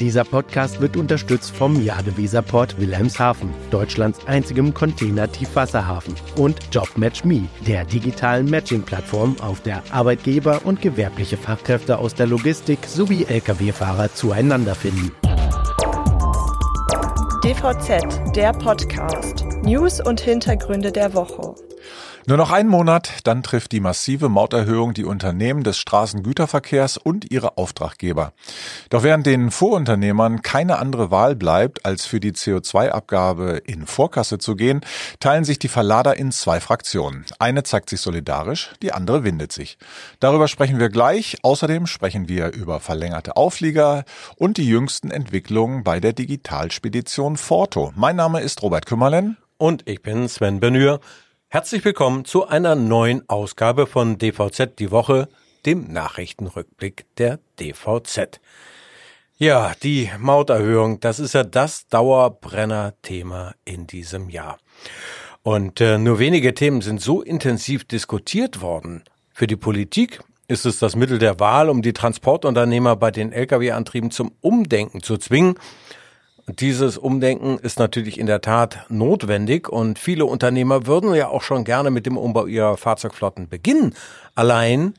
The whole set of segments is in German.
Dieser Podcast wird unterstützt vom Jadeweserport Wilhelmshaven, Deutschlands einzigem Container-Tiefwasserhafen und JobMatchMe, der digitalen Matching-Plattform, auf der Arbeitgeber und gewerbliche Fachkräfte aus der Logistik sowie Lkw-Fahrer zueinander finden. DVZ, der Podcast. News und Hintergründe der Woche. Nur noch einen Monat, dann trifft die massive Mauterhöhung die Unternehmen des Straßengüterverkehrs und ihre Auftraggeber. Doch während den Vorunternehmern keine andere Wahl bleibt, als für die CO2-Abgabe in Vorkasse zu gehen, teilen sich die Verlader in zwei Fraktionen. Eine zeigt sich solidarisch, die andere windet sich. Darüber sprechen wir gleich. Außerdem sprechen wir über verlängerte Auflieger und die jüngsten Entwicklungen bei der Digitalspedition Forto. Mein Name ist Robert Kümmerlen. Und ich bin Sven Benür. Herzlich willkommen zu einer neuen Ausgabe von DVZ die Woche, dem Nachrichtenrückblick der DVZ. Ja, die Mauterhöhung, das ist ja das Dauerbrenner-Thema in diesem Jahr. Und äh, nur wenige Themen sind so intensiv diskutiert worden. Für die Politik ist es das Mittel der Wahl, um die Transportunternehmer bei den Lkw-Antrieben zum Umdenken zu zwingen. Dieses Umdenken ist natürlich in der Tat notwendig und viele Unternehmer würden ja auch schon gerne mit dem Umbau ihrer Fahrzeugflotten beginnen. Allein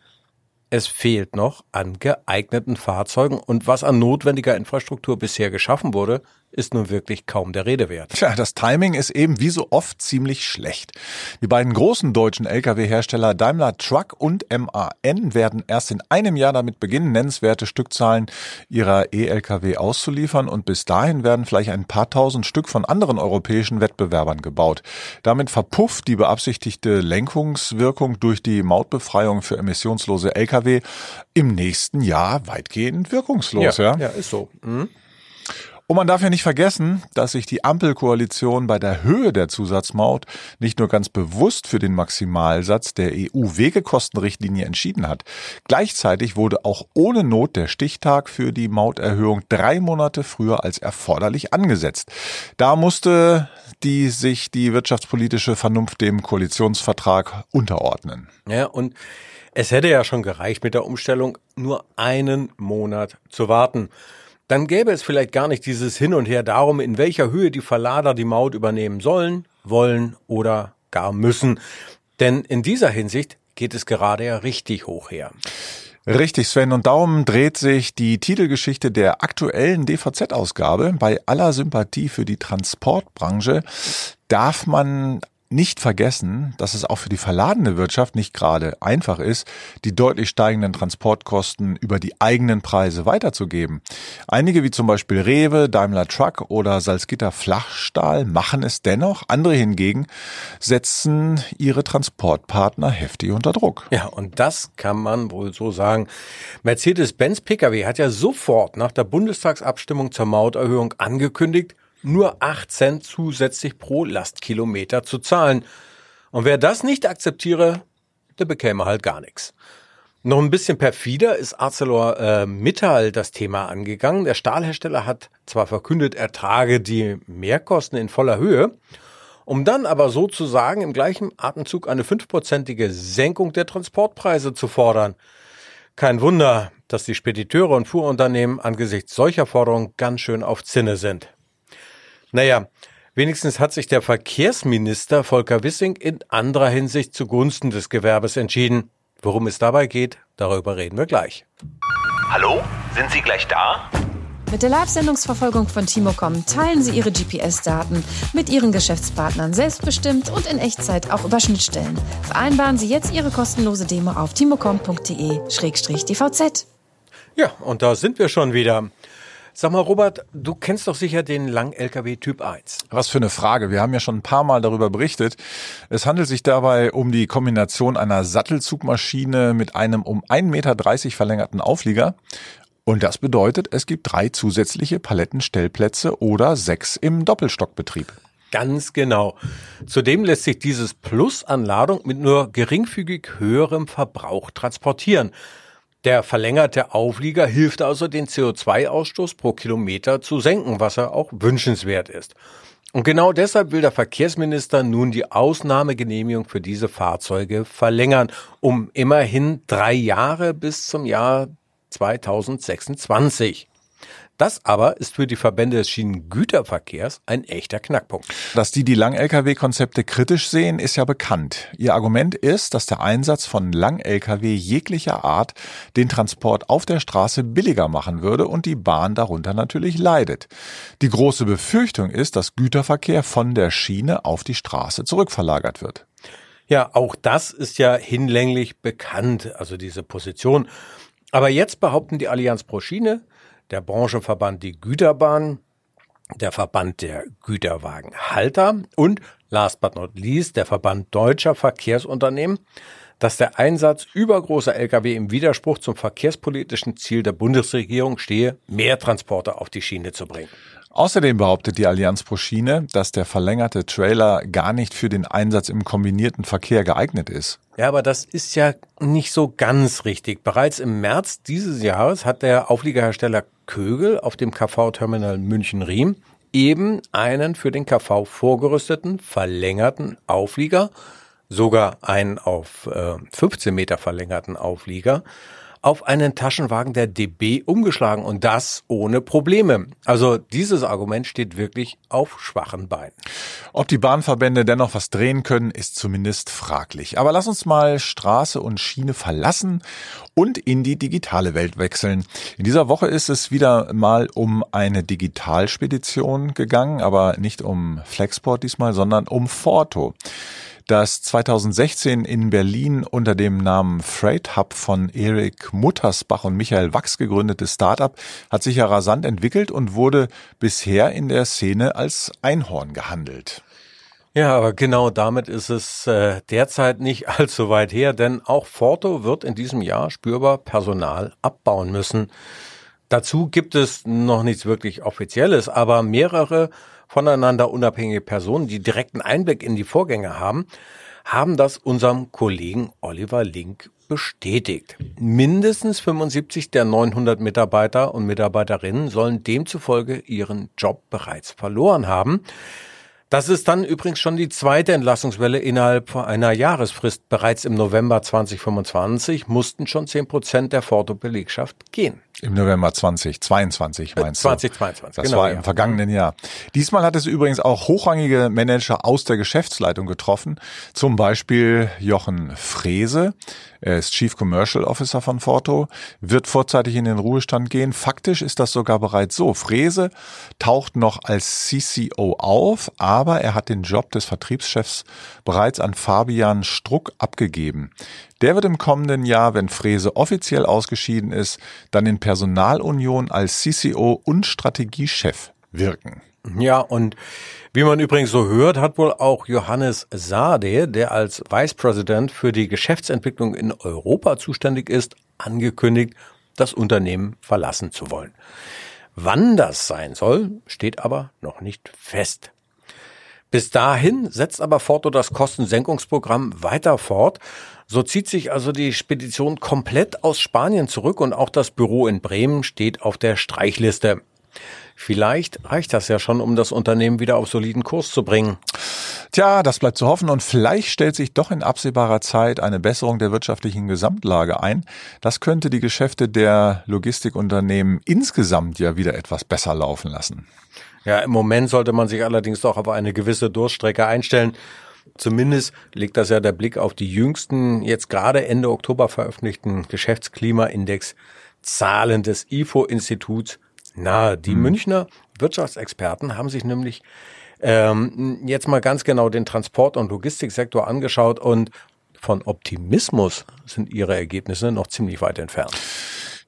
es fehlt noch an geeigneten Fahrzeugen und was an notwendiger Infrastruktur bisher geschaffen wurde, ist nun wirklich kaum der Rede wert. Tja, das Timing ist eben wie so oft ziemlich schlecht. Die beiden großen deutschen Lkw-Hersteller Daimler Truck und MAN werden erst in einem Jahr damit beginnen, nennenswerte Stückzahlen ihrer E-Lkw auszuliefern und bis dahin werden vielleicht ein paar tausend Stück von anderen europäischen Wettbewerbern gebaut. Damit verpufft die beabsichtigte Lenkungswirkung durch die Mautbefreiung für emissionslose Lkw im nächsten Jahr weitgehend wirkungslos. Ja, ja? ja ist so. Mhm. Und man darf ja nicht vergessen, dass sich die Ampelkoalition bei der Höhe der Zusatzmaut nicht nur ganz bewusst für den Maximalsatz der EU-Wegekostenrichtlinie entschieden hat. Gleichzeitig wurde auch ohne Not der Stichtag für die Mauterhöhung drei Monate früher als erforderlich angesetzt. Da musste die sich die wirtschaftspolitische Vernunft dem Koalitionsvertrag unterordnen. Ja, und es hätte ja schon gereicht mit der Umstellung, nur einen Monat zu warten dann gäbe es vielleicht gar nicht dieses Hin und Her darum, in welcher Höhe die Verlader die Maut übernehmen sollen, wollen oder gar müssen. Denn in dieser Hinsicht geht es gerade ja richtig hoch her. Richtig, Sven. Und darum dreht sich die Titelgeschichte der aktuellen DVZ-Ausgabe. Bei aller Sympathie für die Transportbranche darf man nicht vergessen, dass es auch für die verladene Wirtschaft nicht gerade einfach ist, die deutlich steigenden Transportkosten über die eigenen Preise weiterzugeben. Einige wie zum Beispiel Rewe, Daimler Truck oder Salzgitter Flachstahl machen es dennoch. Andere hingegen setzen ihre Transportpartner heftig unter Druck. Ja, und das kann man wohl so sagen. Mercedes-Benz Pkw hat ja sofort nach der Bundestagsabstimmung zur Mauterhöhung angekündigt, nur 8 Cent zusätzlich pro Lastkilometer zu zahlen. Und wer das nicht akzeptiere, der bekäme halt gar nichts. Noch ein bisschen perfider ist ArcelorMittal äh, das Thema angegangen. Der Stahlhersteller hat zwar verkündet, er trage die Mehrkosten in voller Höhe, um dann aber sozusagen im gleichen Atemzug eine fünfprozentige Senkung der Transportpreise zu fordern. Kein Wunder, dass die Spediteure und Fuhrunternehmen angesichts solcher Forderungen ganz schön auf Zinne sind. Naja, wenigstens hat sich der Verkehrsminister Volker Wissing in anderer Hinsicht zugunsten des Gewerbes entschieden. Worum es dabei geht, darüber reden wir gleich. Hallo, sind Sie gleich da? Mit der Live-Sendungsverfolgung von Timocom teilen Sie Ihre GPS-Daten mit Ihren Geschäftspartnern selbstbestimmt und in Echtzeit auch über Schnittstellen. Vereinbaren Sie jetzt Ihre kostenlose Demo auf timocom.de-dvz. Ja, und da sind wir schon wieder. Sag mal, Robert, du kennst doch sicher den Lang-LKW Typ 1. Was für eine Frage. Wir haben ja schon ein paar Mal darüber berichtet. Es handelt sich dabei um die Kombination einer Sattelzugmaschine mit einem um 1,30 Meter verlängerten Auflieger. Und das bedeutet, es gibt drei zusätzliche Palettenstellplätze oder sechs im Doppelstockbetrieb. Ganz genau. Zudem lässt sich dieses Plus an Ladung mit nur geringfügig höherem Verbrauch transportieren. Der verlängerte Auflieger hilft also, den CO2-Ausstoß pro Kilometer zu senken, was ja auch wünschenswert ist. Und genau deshalb will der Verkehrsminister nun die Ausnahmegenehmigung für diese Fahrzeuge verlängern, um immerhin drei Jahre bis zum Jahr 2026. Das aber ist für die Verbände des Schienengüterverkehrs ein echter Knackpunkt. Dass die die Lang-Lkw-Konzepte kritisch sehen, ist ja bekannt. Ihr Argument ist, dass der Einsatz von Lang-Lkw jeglicher Art den Transport auf der Straße billiger machen würde und die Bahn darunter natürlich leidet. Die große Befürchtung ist, dass Güterverkehr von der Schiene auf die Straße zurückverlagert wird. Ja, auch das ist ja hinlänglich bekannt, also diese Position. Aber jetzt behaupten die Allianz pro Schiene, der Branchenverband die Güterbahn, der Verband der Güterwagenhalter und last but not least der Verband deutscher Verkehrsunternehmen, dass der Einsatz übergroßer Lkw im Widerspruch zum verkehrspolitischen Ziel der Bundesregierung stehe, mehr Transporte auf die Schiene zu bringen. Außerdem behauptet die Allianz pro Schiene, dass der verlängerte Trailer gar nicht für den Einsatz im kombinierten Verkehr geeignet ist. Ja, aber das ist ja nicht so ganz richtig. Bereits im März dieses Jahres hat der Aufliegerhersteller Kögel auf dem KV-Terminal München-Riem eben einen für den KV vorgerüsteten, verlängerten Auflieger, sogar einen auf äh, 15 Meter verlängerten Auflieger, auf einen Taschenwagen der DB umgeschlagen und das ohne Probleme. Also dieses Argument steht wirklich auf schwachen Beinen. Ob die Bahnverbände dennoch was drehen können, ist zumindest fraglich. Aber lass uns mal Straße und Schiene verlassen und in die digitale Welt wechseln. In dieser Woche ist es wieder mal um eine Digitalspedition gegangen, aber nicht um Flexport diesmal, sondern um Forto. Das 2016 in Berlin unter dem Namen Freight Hub von Erik Muttersbach und Michael Wachs gegründete Startup hat sich ja rasant entwickelt und wurde bisher in der Szene als Einhorn gehandelt. Ja, aber genau damit ist es äh, derzeit nicht allzu weit her, denn auch Forto wird in diesem Jahr spürbar Personal abbauen müssen. Dazu gibt es noch nichts wirklich Offizielles, aber mehrere voneinander unabhängige Personen, die direkten Einblick in die Vorgänge haben, haben das unserem Kollegen Oliver Link bestätigt. Mindestens 75 der 900 Mitarbeiter und Mitarbeiterinnen sollen demzufolge ihren Job bereits verloren haben. Das ist dann übrigens schon die zweite Entlassungswelle innerhalb einer Jahresfrist. Bereits im November 2025 mussten schon 10 Prozent der Forto-Belegschaft gehen. Im November 2022 meinst 2022, du? Das genau, war im ja. vergangenen Jahr. Diesmal hat es übrigens auch hochrangige Manager aus der Geschäftsleitung getroffen. Zum Beispiel Jochen Frese. Er ist Chief Commercial Officer von Forto, wird vorzeitig in den Ruhestand gehen. Faktisch ist das sogar bereits so. Frese taucht noch als CCO auf, aber er hat den Job des Vertriebschefs bereits an Fabian Struck abgegeben. Der wird im kommenden Jahr, wenn Frese offiziell ausgeschieden ist, dann in Personalunion als CCO und Strategiechef wirken. Ja, und wie man übrigens so hört, hat wohl auch Johannes Sade, der als Vice President für die Geschäftsentwicklung in Europa zuständig ist, angekündigt, das Unternehmen verlassen zu wollen. Wann das sein soll, steht aber noch nicht fest. Bis dahin setzt aber Forto das Kostensenkungsprogramm weiter fort. So zieht sich also die Spedition komplett aus Spanien zurück und auch das Büro in Bremen steht auf der Streichliste. Vielleicht reicht das ja schon, um das Unternehmen wieder auf soliden Kurs zu bringen. Tja, das bleibt zu hoffen und vielleicht stellt sich doch in absehbarer Zeit eine Besserung der wirtschaftlichen Gesamtlage ein. Das könnte die Geschäfte der Logistikunternehmen insgesamt ja wieder etwas besser laufen lassen. Ja, im Moment sollte man sich allerdings doch auf eine gewisse Durststrecke einstellen. Zumindest legt das ja der Blick auf die jüngsten, jetzt gerade Ende Oktober veröffentlichten Geschäftsklimaindex Zahlen des IFO-Instituts nahe. Die hm. Münchner Wirtschaftsexperten haben sich nämlich ähm, jetzt mal ganz genau den Transport- und Logistiksektor angeschaut und von Optimismus sind ihre Ergebnisse noch ziemlich weit entfernt.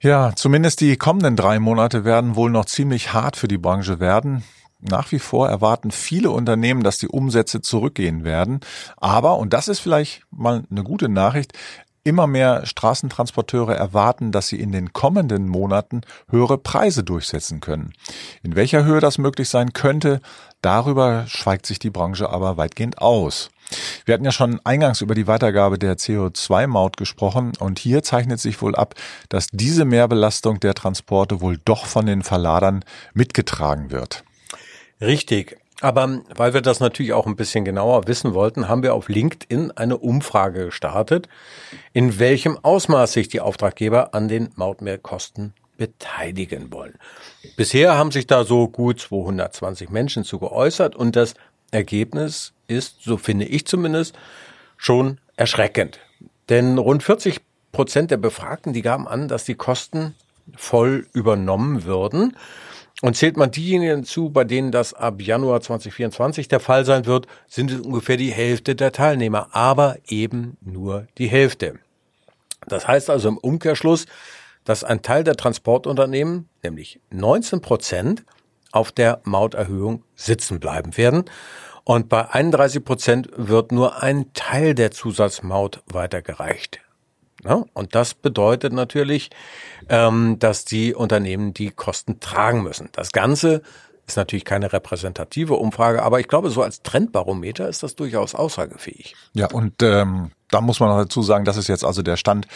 Ja, zumindest die kommenden drei Monate werden wohl noch ziemlich hart für die Branche werden. Nach wie vor erwarten viele Unternehmen, dass die Umsätze zurückgehen werden. Aber, und das ist vielleicht mal eine gute Nachricht, immer mehr Straßentransporteure erwarten, dass sie in den kommenden Monaten höhere Preise durchsetzen können. In welcher Höhe das möglich sein könnte, darüber schweigt sich die Branche aber weitgehend aus. Wir hatten ja schon eingangs über die Weitergabe der CO2-Maut gesprochen und hier zeichnet sich wohl ab, dass diese Mehrbelastung der Transporte wohl doch von den Verladern mitgetragen wird. Richtig. Aber weil wir das natürlich auch ein bisschen genauer wissen wollten, haben wir auf LinkedIn eine Umfrage gestartet, in welchem Ausmaß sich die Auftraggeber an den Mautmehrkosten beteiligen wollen. Bisher haben sich da so gut 220 Menschen zu geäußert und das Ergebnis ist, so finde ich zumindest, schon erschreckend. Denn rund 40 Prozent der Befragten, die gaben an, dass die Kosten voll übernommen würden. Und zählt man diejenigen zu, bei denen das ab Januar 2024 der Fall sein wird, sind es ungefähr die Hälfte der Teilnehmer, aber eben nur die Hälfte. Das heißt also im Umkehrschluss, dass ein Teil der Transportunternehmen, nämlich 19 Prozent, auf der Mauterhöhung sitzen bleiben werden. Und bei 31 Prozent wird nur ein Teil der Zusatzmaut weitergereicht. Ja, und das bedeutet natürlich, ähm, dass die Unternehmen die Kosten tragen müssen. Das Ganze ist natürlich keine repräsentative Umfrage, aber ich glaube, so als Trendbarometer ist das durchaus aussagefähig. Ja, und ähm, da muss man noch dazu sagen, das ist jetzt also der Stand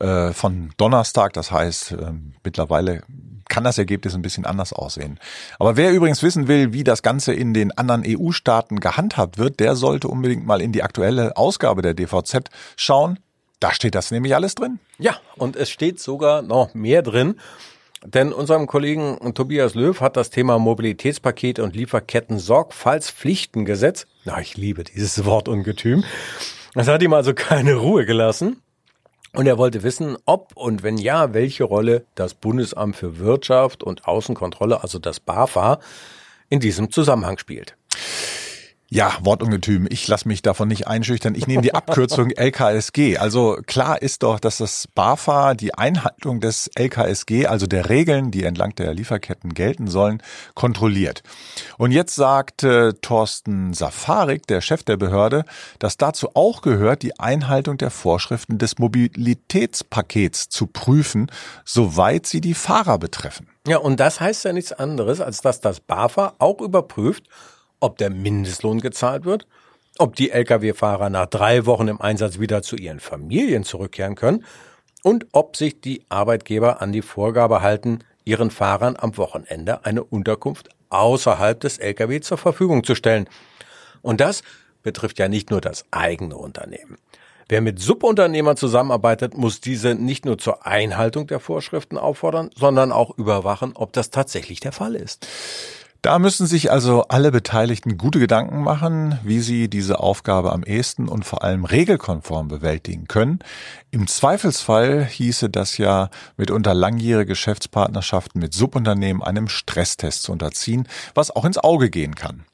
äh, von Donnerstag. Das heißt, äh, mittlerweile kann das Ergebnis ein bisschen anders aussehen. Aber wer übrigens wissen will, wie das Ganze in den anderen EU-Staaten gehandhabt wird, der sollte unbedingt mal in die aktuelle Ausgabe der DVZ schauen. Da steht das nämlich alles drin. Ja, und es steht sogar noch mehr drin. Denn unserem Kollegen Tobias Löw hat das Thema Mobilitätspaket und Lieferketten Sorgfaltspflichtengesetz, na, ich liebe dieses Wortungetüm, das hat ihm also keine Ruhe gelassen. Und er wollte wissen, ob und wenn ja, welche Rolle das Bundesamt für Wirtschaft und Außenkontrolle, also das BAFA, in diesem Zusammenhang spielt. Ja, Wortungetüm. Ich lasse mich davon nicht einschüchtern. Ich nehme die Abkürzung LKSG. Also klar ist doch, dass das BAFA die Einhaltung des LKSG, also der Regeln, die entlang der Lieferketten gelten sollen, kontrolliert. Und jetzt sagt äh, Thorsten Safarik, der Chef der Behörde, dass dazu auch gehört, die Einhaltung der Vorschriften des Mobilitätspakets zu prüfen, soweit sie die Fahrer betreffen. Ja, und das heißt ja nichts anderes, als dass das BAFA auch überprüft, ob der Mindestlohn gezahlt wird, ob die Lkw-Fahrer nach drei Wochen im Einsatz wieder zu ihren Familien zurückkehren können und ob sich die Arbeitgeber an die Vorgabe halten, ihren Fahrern am Wochenende eine Unterkunft außerhalb des Lkw zur Verfügung zu stellen. Und das betrifft ja nicht nur das eigene Unternehmen. Wer mit Subunternehmern zusammenarbeitet, muss diese nicht nur zur Einhaltung der Vorschriften auffordern, sondern auch überwachen, ob das tatsächlich der Fall ist. Da müssen sich also alle Beteiligten gute Gedanken machen, wie sie diese Aufgabe am ehesten und vor allem regelkonform bewältigen können. Im Zweifelsfall hieße das ja mitunter langjährige Geschäftspartnerschaften mit Subunternehmen einem Stresstest zu unterziehen, was auch ins Auge gehen kann.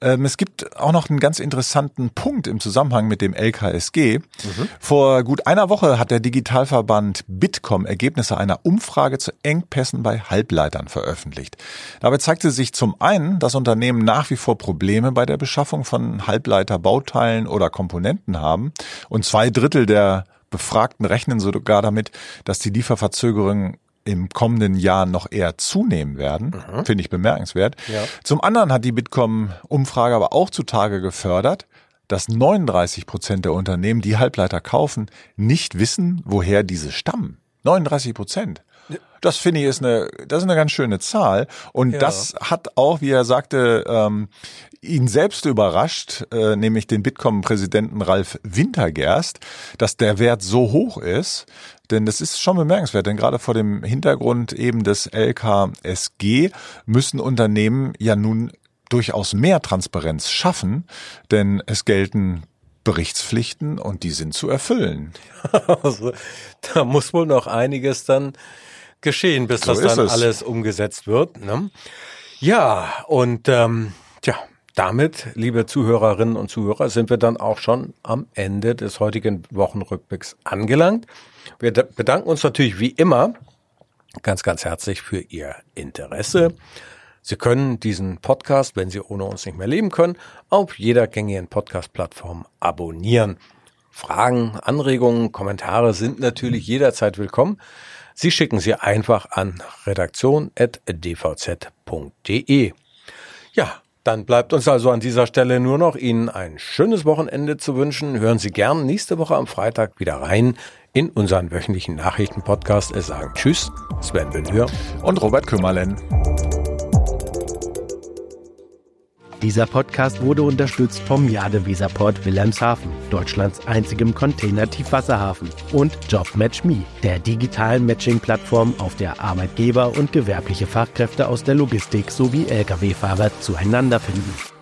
Ähm, es gibt auch noch einen ganz interessanten Punkt im Zusammenhang mit dem LKSG. Mhm. Vor gut einer Woche hat der Digitalverband Bitkom Ergebnisse einer Umfrage zu Engpässen bei Halbleitern veröffentlicht. Dabei zeigte sich zum einen, dass Unternehmen nach wie vor Probleme bei der Beschaffung von Halbleiterbauteilen oder Komponenten haben und zwei Drittel der Befragten rechnen sogar damit, dass die Lieferverzögerungen im kommenden Jahr noch eher zunehmen werden, mhm. finde ich bemerkenswert. Ja. Zum anderen hat die Bitkom-Umfrage aber auch zutage gefördert, dass 39 Prozent der Unternehmen, die Halbleiter kaufen, nicht wissen, woher diese stammen. 39 Prozent. Das finde ich ist eine, das ist eine ganz schöne Zahl. Und ja. das hat auch, wie er sagte, ähm, ihn selbst überrascht, äh, nämlich den Bitkom-Präsidenten Ralf Wintergerst, dass der Wert so hoch ist. Denn das ist schon bemerkenswert, denn gerade vor dem Hintergrund eben des LKSG müssen Unternehmen ja nun durchaus mehr Transparenz schaffen, denn es gelten Berichtspflichten und die sind zu erfüllen. Also, da muss wohl noch einiges dann geschehen, bis so das dann es. alles umgesetzt wird. Ne? Ja, und ähm, tja, damit, liebe Zuhörerinnen und Zuhörer, sind wir dann auch schon am Ende des heutigen Wochenrückblicks angelangt. Wir bedanken uns natürlich wie immer ganz, ganz herzlich für Ihr Interesse. Sie können diesen Podcast, wenn Sie ohne uns nicht mehr leben können, auf jeder gängigen Podcast-Plattform abonnieren. Fragen, Anregungen, Kommentare sind natürlich jederzeit willkommen. Sie schicken sie einfach an redaktion.dvz.de. Ja, dann bleibt uns also an dieser Stelle nur noch Ihnen ein schönes Wochenende zu wünschen. Hören Sie gern nächste Woche am Freitag wieder rein in unseren wöchentlichen Nachrichtenpodcast. Es sagen Tschüss, Sven Benhür und Robert Kümmerlen. Dieser Podcast wurde unterstützt vom Jade Weserport Wilhelmshaven, Deutschlands einzigem Container-Tiefwasserhafen und JobMatchMe, der digitalen Matching-Plattform, auf der Arbeitgeber und gewerbliche Fachkräfte aus der Logistik sowie Lkw-Fahrer zueinander finden.